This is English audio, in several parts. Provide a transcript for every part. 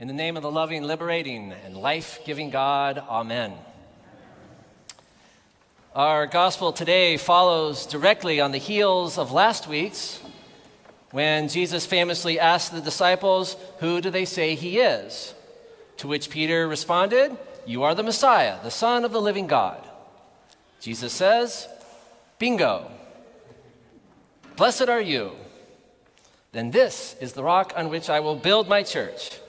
In the name of the loving, liberating, and life giving God, Amen. Our gospel today follows directly on the heels of last week's when Jesus famously asked the disciples, Who do they say he is? To which Peter responded, You are the Messiah, the Son of the living God. Jesus says, Bingo. Blessed are you. Then this is the rock on which I will build my church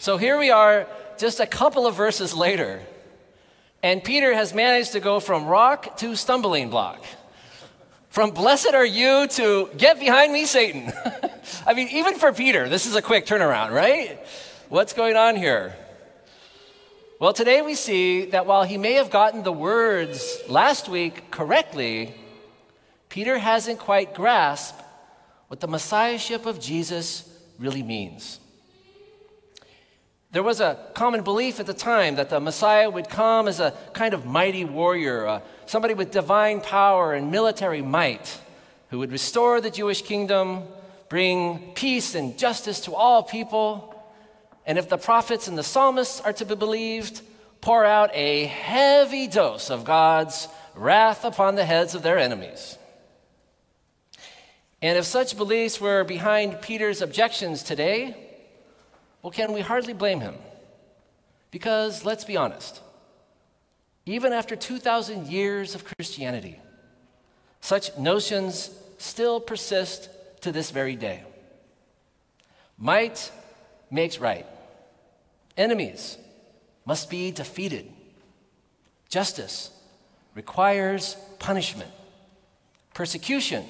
so here we are, just a couple of verses later, and Peter has managed to go from rock to stumbling block. From blessed are you to get behind me, Satan. I mean, even for Peter, this is a quick turnaround, right? What's going on here? Well, today we see that while he may have gotten the words last week correctly, Peter hasn't quite grasped what the messiahship of Jesus really means. There was a common belief at the time that the Messiah would come as a kind of mighty warrior, uh, somebody with divine power and military might, who would restore the Jewish kingdom, bring peace and justice to all people, and if the prophets and the psalmists are to be believed, pour out a heavy dose of God's wrath upon the heads of their enemies. And if such beliefs were behind Peter's objections today, well, can we hardly blame him? Because let's be honest, even after 2,000 years of Christianity, such notions still persist to this very day. Might makes right. Enemies must be defeated. Justice requires punishment. Persecution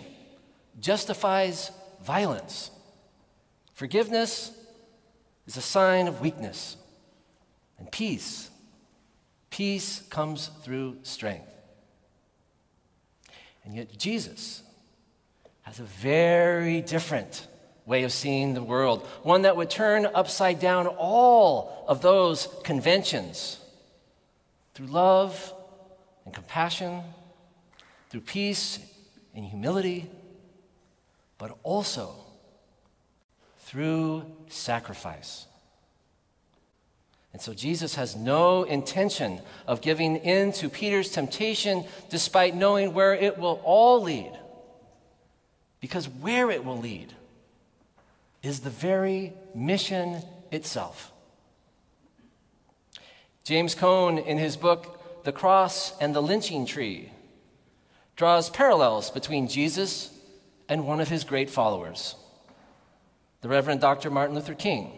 justifies violence. Forgiveness is a sign of weakness. And peace, peace comes through strength. And yet, Jesus has a very different way of seeing the world, one that would turn upside down all of those conventions through love and compassion, through peace and humility, but also through sacrifice. And so Jesus has no intention of giving in to Peter's temptation despite knowing where it will all lead. Because where it will lead is the very mission itself. James Cone, in his book, The Cross and the Lynching Tree, draws parallels between Jesus and one of his great followers the Reverend Dr. Martin Luther King,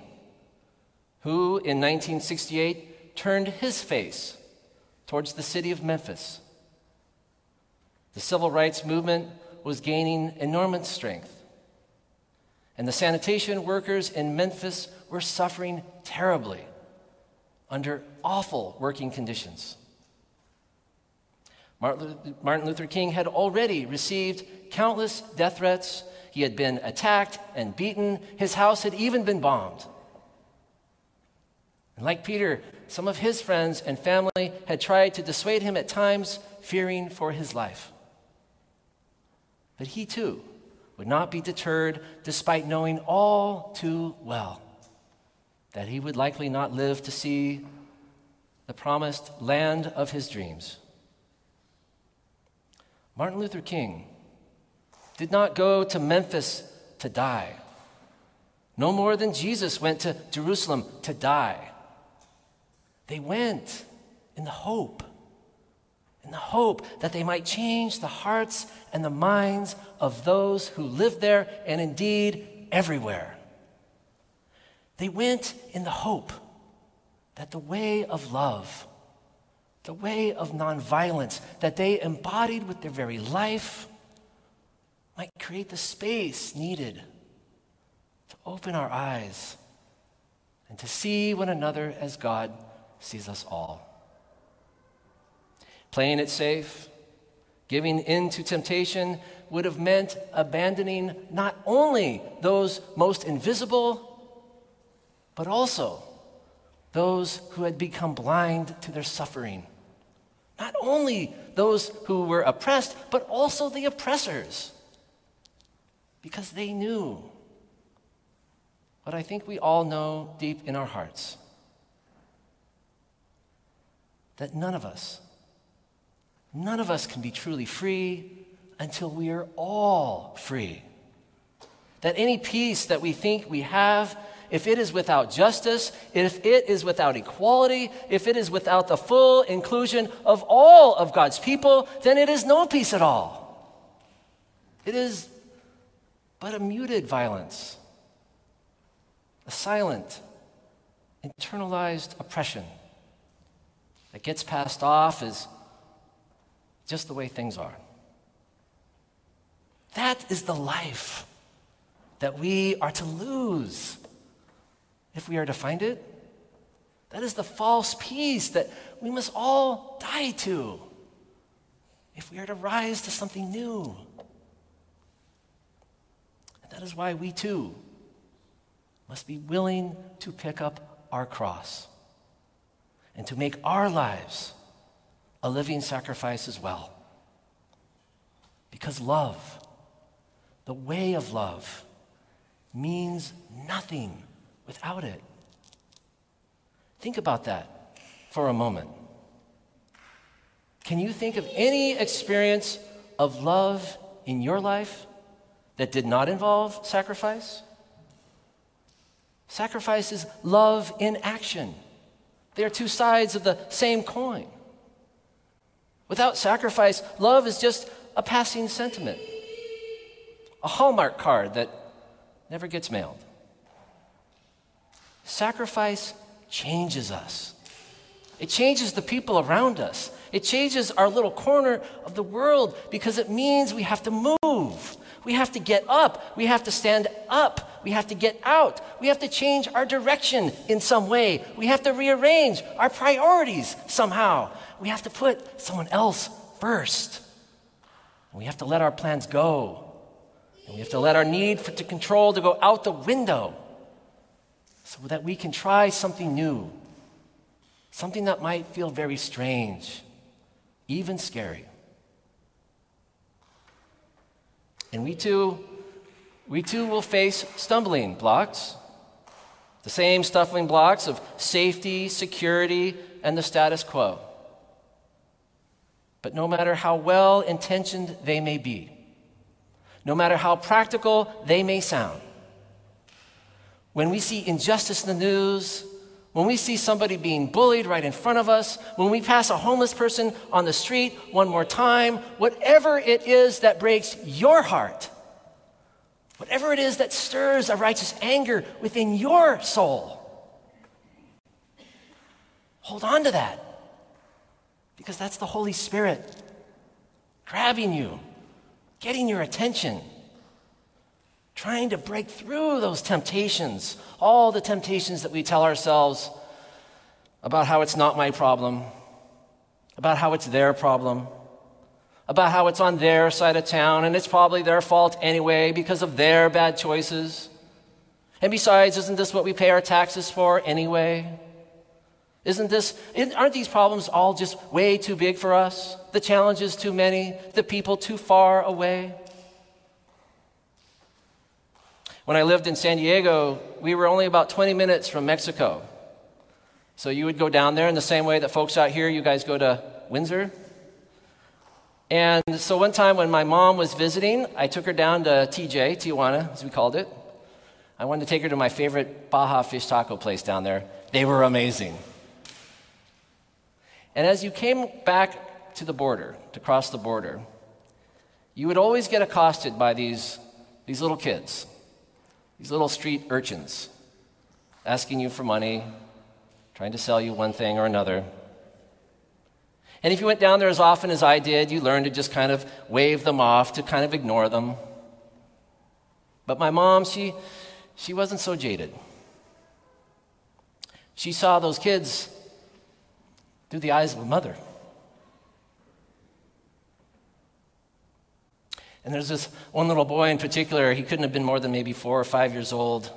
who in 1968 turned his face towards the city of Memphis. The civil rights movement was gaining enormous strength, and the sanitation workers in Memphis were suffering terribly under awful working conditions. Martin Luther King had already received countless death threats he had been attacked and beaten. His house had even been bombed. And like Peter, some of his friends and family had tried to dissuade him at times, fearing for his life. But he too would not be deterred despite knowing all too well that he would likely not live to see the promised land of his dreams. Martin Luther King did not go to Memphis to die. No more than Jesus went to Jerusalem to die. They went in the hope, in the hope that they might change the hearts and the minds of those who lived there and indeed everywhere. They went in the hope that the way of love, the way of nonviolence that they embodied with their very life, might create the space needed to open our eyes and to see one another as God sees us all. Playing it safe, giving in to temptation would have meant abandoning not only those most invisible, but also those who had become blind to their suffering. Not only those who were oppressed, but also the oppressors. Because they knew what I think we all know deep in our hearts that none of us, none of us can be truly free until we are all free. That any peace that we think we have, if it is without justice, if it is without equality, if it is without the full inclusion of all of God's people, then it is no peace at all. It is but a muted violence, a silent, internalized oppression that gets passed off as just the way things are. That is the life that we are to lose if we are to find it. That is the false peace that we must all die to if we are to rise to something new. That is why we too must be willing to pick up our cross and to make our lives a living sacrifice as well. Because love the way of love means nothing without it. Think about that for a moment. Can you think of any experience of love in your life that did not involve sacrifice? Sacrifice is love in action. They are two sides of the same coin. Without sacrifice, love is just a passing sentiment a Hallmark card that never gets mailed. Sacrifice changes us. It changes the people around us. It changes our little corner of the world because it means we have to move. We have to get up. We have to stand up. We have to get out. We have to change our direction in some way. We have to rearrange our priorities somehow. We have to put someone else first. We have to let our plans go and we have to let our need for, to control to go out the window so that we can try something new, something that might feel very strange, even scary. And we too, we too will face stumbling blocks. The same stumbling blocks of safety, security, and the status quo. But no matter how well intentioned they may be, no matter how practical they may sound. When we see injustice in the news, when we see somebody being bullied right in front of us, when we pass a homeless person on the street one more time, whatever it is that breaks your heart, whatever it is that stirs a righteous anger within your soul, hold on to that because that's the Holy Spirit grabbing you getting your attention, trying to break through those temptations, all the temptations that we tell ourselves about how it's not my problem, about how it's their problem, about how it's on their side of town and it's probably their fault anyway because of their bad choices. And besides, isn't this what we pay our taxes for anyway? Isn't this, aren't these problems all just way too big for us? The challenges too many, the people too far away? When I lived in San Diego, we were only about 20 minutes from Mexico. So you would go down there in the same way that folks out here, you guys go to Windsor. And so one time when my mom was visiting, I took her down to TJ, Tijuana, as we called it. I wanted to take her to my favorite Baja fish taco place down there. They were amazing. And as you came back to the border, to cross the border, you would always get accosted by these, these little kids, these little street urchins, asking you for money, trying to sell you one thing or another. And if you went down there as often as I did, you learned to just kind of wave them off, to kind of ignore them. But my mom, she, she wasn't so jaded. She saw those kids through the eyes of a mother. And there's this one little boy in particular, he couldn't have been more than maybe four or five years old.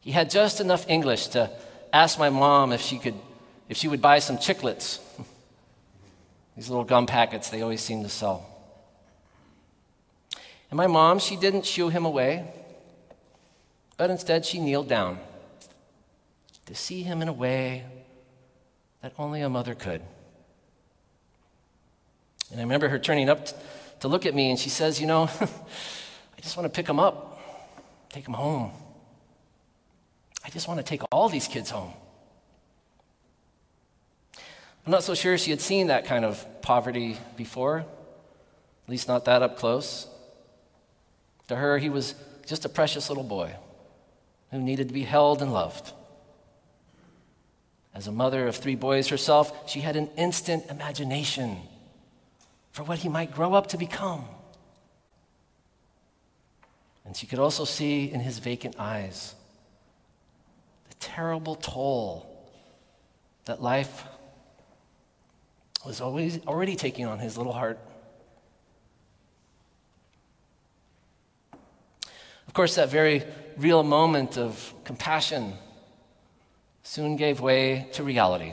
He had just enough English to ask my mom if she could if she would buy some chiclets. These little gum packets they always seem to sell. And my mom, she didn't shoo him away, but instead she kneeled down to see him in a way that only a mother could. And I remember her turning up to look at me and she says, You know, I just want to pick him up, take him home. I just want to take all these kids home. I'm not so sure she had seen that kind of poverty before, at least not that up close. To her, he was just a precious little boy who needed to be held and loved. As a mother of three boys herself, she had an instant imagination for what he might grow up to become. And she could also see in his vacant eyes the terrible toll that life was always already taking on his little heart. Of course, that very real moment of compassion soon gave way to reality.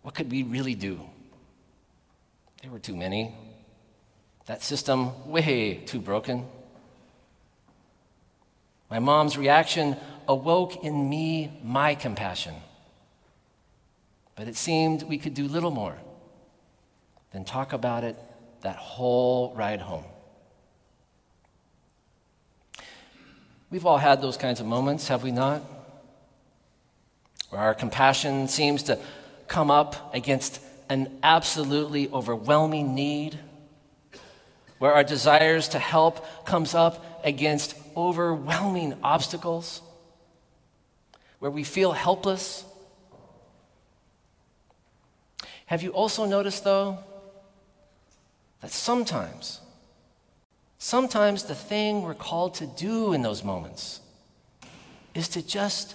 What could we really do? There were too many. That system, way too broken. My mom's reaction awoke in me my compassion. But it seemed we could do little more than talk about it that whole ride home. We've all had those kinds of moments, have we not? Where our compassion seems to come up against an absolutely overwhelming need, where our desires to help comes up against overwhelming obstacles, where we feel helpless. Have you also noticed, though, that sometimes, sometimes the thing we're called to do in those moments is to just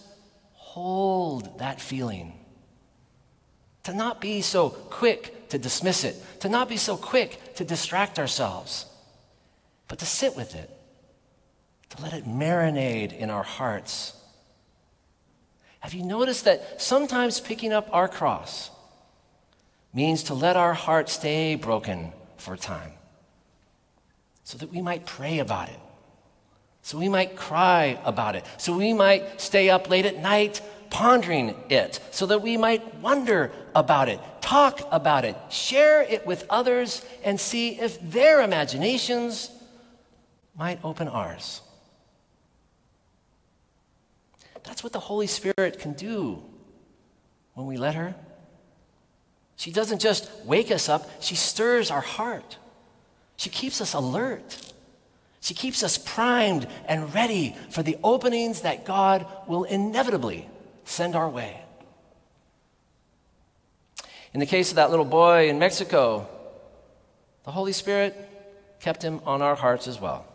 hold that feeling to not be so quick to dismiss it, to not be so quick to distract ourselves, but to sit with it, to let it marinate in our hearts. Have you noticed that sometimes picking up our cross means to let our heart stay broken for a time so that we might pray about it, so we might cry about it, so we might stay up late at night pondering it so that we might wonder about it, talk about it, share it with others, and see if their imaginations might open ours. That's what the Holy Spirit can do when we let her. She doesn't just wake us up, she stirs our heart. She keeps us alert. She keeps us primed and ready for the openings that God will inevitably send our way. In the case of that little boy in Mexico, the Holy Spirit kept him on our hearts as well.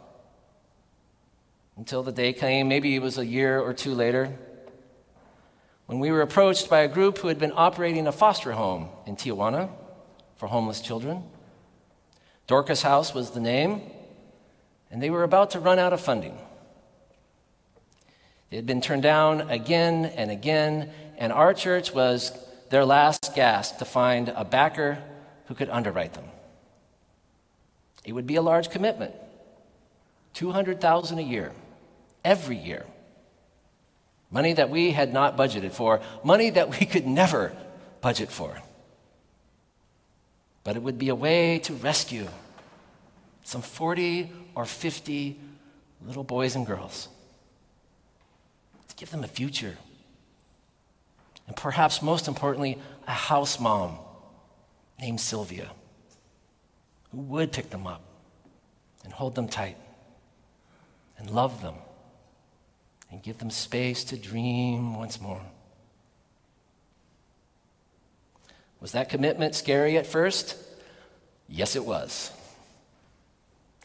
Until the day came, maybe it was a year or two later, when we were approached by a group who had been operating a foster home in Tijuana for homeless children. Dorcas House was the name, and they were about to run out of funding. It had been turned down again and again, and our church was their last gasp to find a backer who could underwrite them. It would be a large commitment 200,000 a year, every year. Money that we had not budgeted for, money that we could never budget for. But it would be a way to rescue some 40 or 50 little boys and girls give them a future. And perhaps most importantly, a house mom named Sylvia who would pick them up and hold them tight and love them and give them space to dream once more. Was that commitment scary at first? Yes, it was.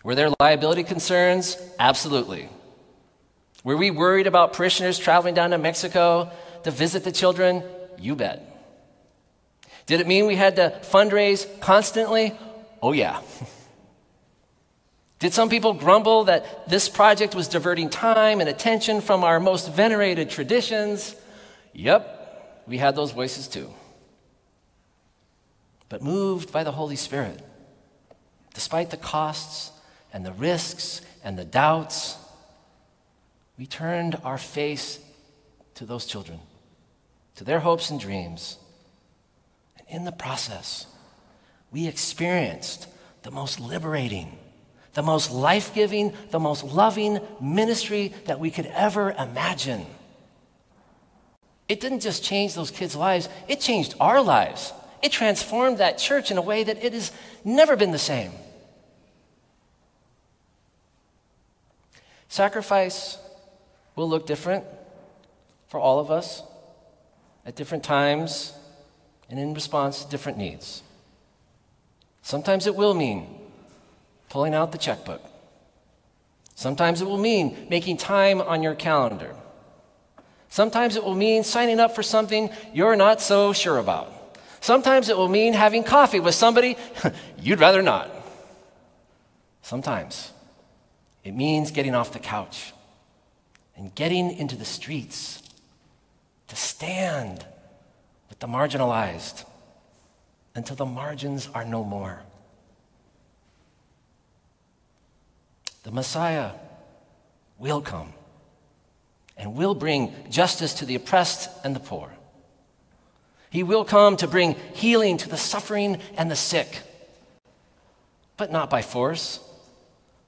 Were there liability concerns? Absolutely. Were we worried about parishioners traveling down to Mexico to visit the children? You bet. Did it mean we had to fundraise constantly? Oh, yeah. Did some people grumble that this project was diverting time and attention from our most venerated traditions? Yep, we had those voices too. But moved by the Holy Spirit, despite the costs and the risks and the doubts, we turned our face to those children, to their hopes and dreams. And in the process, we experienced the most liberating, the most life giving, the most loving ministry that we could ever imagine. It didn't just change those kids' lives, it changed our lives. It transformed that church in a way that it has never been the same. Sacrifice will look different for all of us at different times and in response to different needs. Sometimes it will mean pulling out the checkbook. Sometimes it will mean making time on your calendar. Sometimes it will mean signing up for something you're not so sure about. Sometimes it will mean having coffee with somebody you'd rather not. Sometimes it means getting off the couch and getting into the streets to stand with the marginalized until the margins are no more. The Messiah will come and will bring justice to the oppressed and the poor. He will come to bring healing to the suffering and the sick, but not by force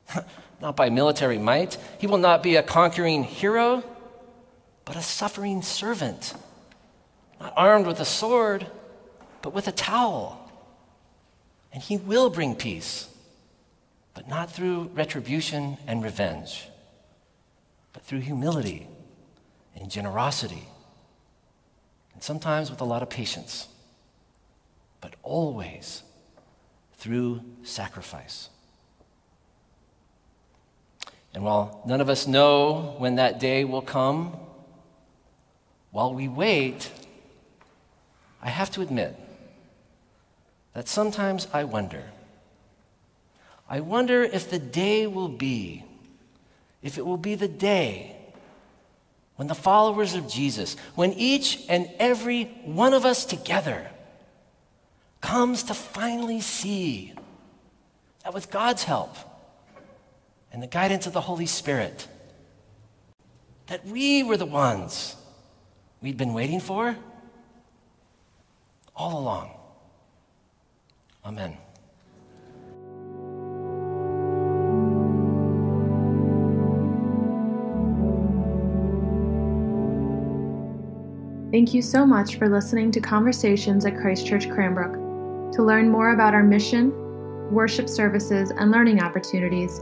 not by military might. He will not be a conquering hero, but a suffering servant, not armed with a sword, but with a towel. And he will bring peace, but not through retribution and revenge, but through humility and generosity, and sometimes with a lot of patience, but always through sacrifice. And while none of us know when that day will come, while we wait, I have to admit that sometimes I wonder. I wonder if the day will be, if it will be the day when the followers of Jesus, when each and every one of us together comes to finally see that with God's help, and the guidance of the Holy Spirit that we were the ones we'd been waiting for all along. Amen. Thank you so much for listening to Conversations at Christ Church Cranbrook. To learn more about our mission, worship services, and learning opportunities,